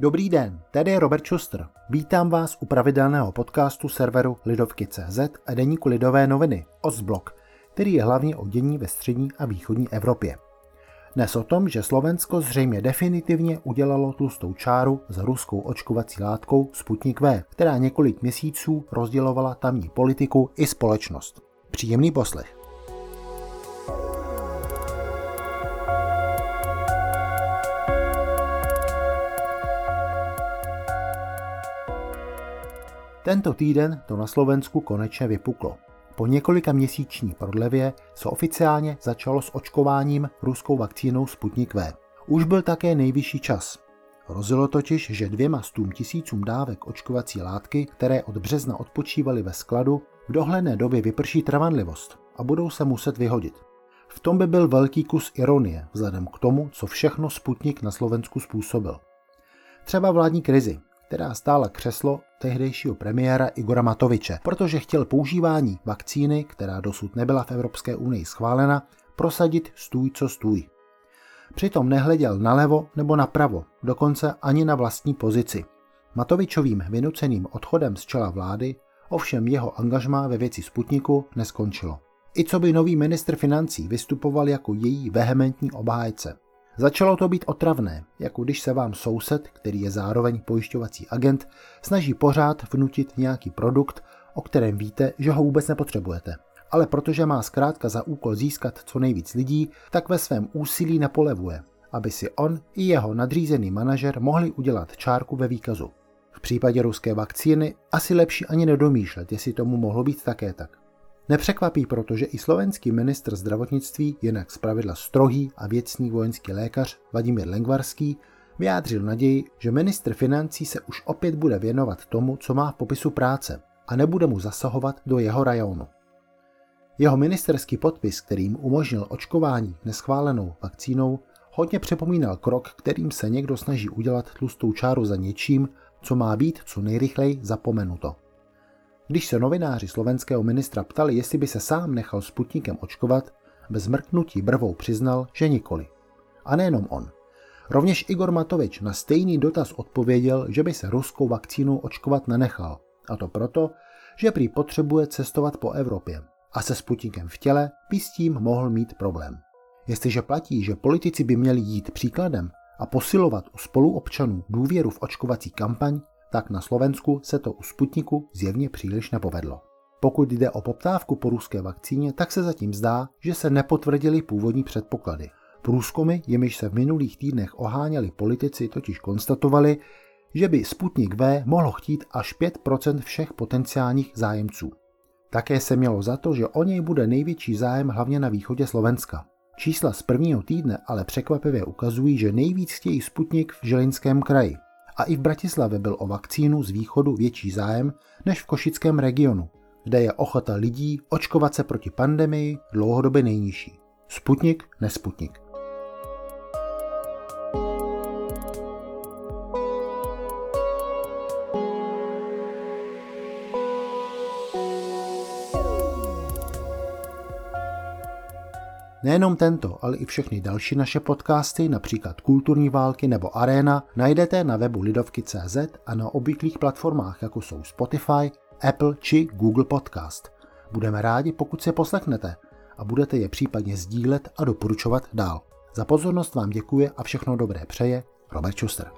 Dobrý den, tady je Robert Schuster. Vítám vás u pravidelného podcastu serveru Lidovky.cz a deníku Lidové noviny Ostblok, který je hlavně o dění ve střední a východní Evropě. Dnes o tom, že Slovensko zřejmě definitivně udělalo tlustou čáru za ruskou očkovací látkou Sputnik V, která několik měsíců rozdělovala tamní politiku i společnost. Příjemný poslech. Tento týden to na Slovensku konečně vypuklo. Po několika měsíční prodlevě se oficiálně začalo s očkováním ruskou vakcínou Sputnik V. Už byl také nejvyšší čas. Hrozilo totiž, že dvěma stům tisícům dávek očkovací látky, které od března odpočívaly ve skladu, v dohledné době vyprší trvanlivost a budou se muset vyhodit. V tom by byl velký kus ironie, vzhledem k tomu, co všechno Sputnik na Slovensku způsobil. Třeba vládní krizi, která stála křeslo tehdejšího premiéra Igora Matoviče, protože chtěl používání vakcíny, která dosud nebyla v Evropské unii schválena, prosadit stůj co stůj. Přitom nehleděl nalevo nebo napravo, dokonce ani na vlastní pozici. Matovičovým vynuceným odchodem z čela vlády ovšem jeho angažmá ve věci Sputniku neskončilo. I co by nový ministr financí vystupoval jako její vehementní obhájce. Začalo to být otravné, jako když se vám soused, který je zároveň pojišťovací agent, snaží pořád vnutit nějaký produkt, o kterém víte, že ho vůbec nepotřebujete. Ale protože má zkrátka za úkol získat co nejvíc lidí, tak ve svém úsilí nepolevuje, aby si on i jeho nadřízený manažer mohli udělat čárku ve výkazu. V případě ruské vakcíny asi lepší ani nedomýšlet, jestli tomu mohlo být také tak. Nepřekvapí proto, že i slovenský ministr zdravotnictví, jinak zpravidla strohý a věcný vojenský lékař Vladimír Lengvarský, vyjádřil naději, že ministr financí se už opět bude věnovat tomu, co má v popisu práce a nebude mu zasahovat do jeho rajonu. Jeho ministerský podpis, kterým umožnil očkování neschválenou vakcínou, hodně připomínal krok, kterým se někdo snaží udělat tlustou čáru za něčím, co má být co nejrychleji zapomenuto. Když se novináři slovenského ministra ptali, jestli by se sám nechal Sputnikem očkovat, bez mrknutí brvou přiznal, že nikoli. A nejenom on. Rovněž Igor Matovič na stejný dotaz odpověděl, že by se ruskou vakcínou očkovat nenechal. A to proto, že prý potřebuje cestovat po Evropě a se Sputnikem v těle by s tím mohl mít problém. Jestliže platí, že politici by měli jít příkladem a posilovat u spoluobčanů důvěru v očkovací kampaň, tak na Slovensku se to u Sputniku zjevně příliš nepovedlo. Pokud jde o poptávku po ruské vakcíně, tak se zatím zdá, že se nepotvrdily původní předpoklady. Průzkumy, jimiž se v minulých týdnech oháněli politici, totiž konstatovali, že by Sputnik V mohlo chtít až 5% všech potenciálních zájemců. Také se mělo za to, že o něj bude největší zájem hlavně na východě Slovenska. Čísla z prvního týdne ale překvapivě ukazují, že nejvíc chtějí Sputnik v Žilinském kraji a i v Bratislavě byl o vakcínu z východu větší zájem než v košickém regionu, kde je ochota lidí očkovat se proti pandemii dlouhodobě nejnižší. Sputnik, nesputnik. Nejenom tento, ale i všechny další naše podcasty, například Kulturní války nebo Arena, najdete na webu Lidovky.cz a na obvyklých platformách, jako jsou Spotify, Apple či Google Podcast. Budeme rádi, pokud se poslechnete a budete je případně sdílet a doporučovat dál. Za pozornost vám děkuje a všechno dobré přeje Robert Schuster.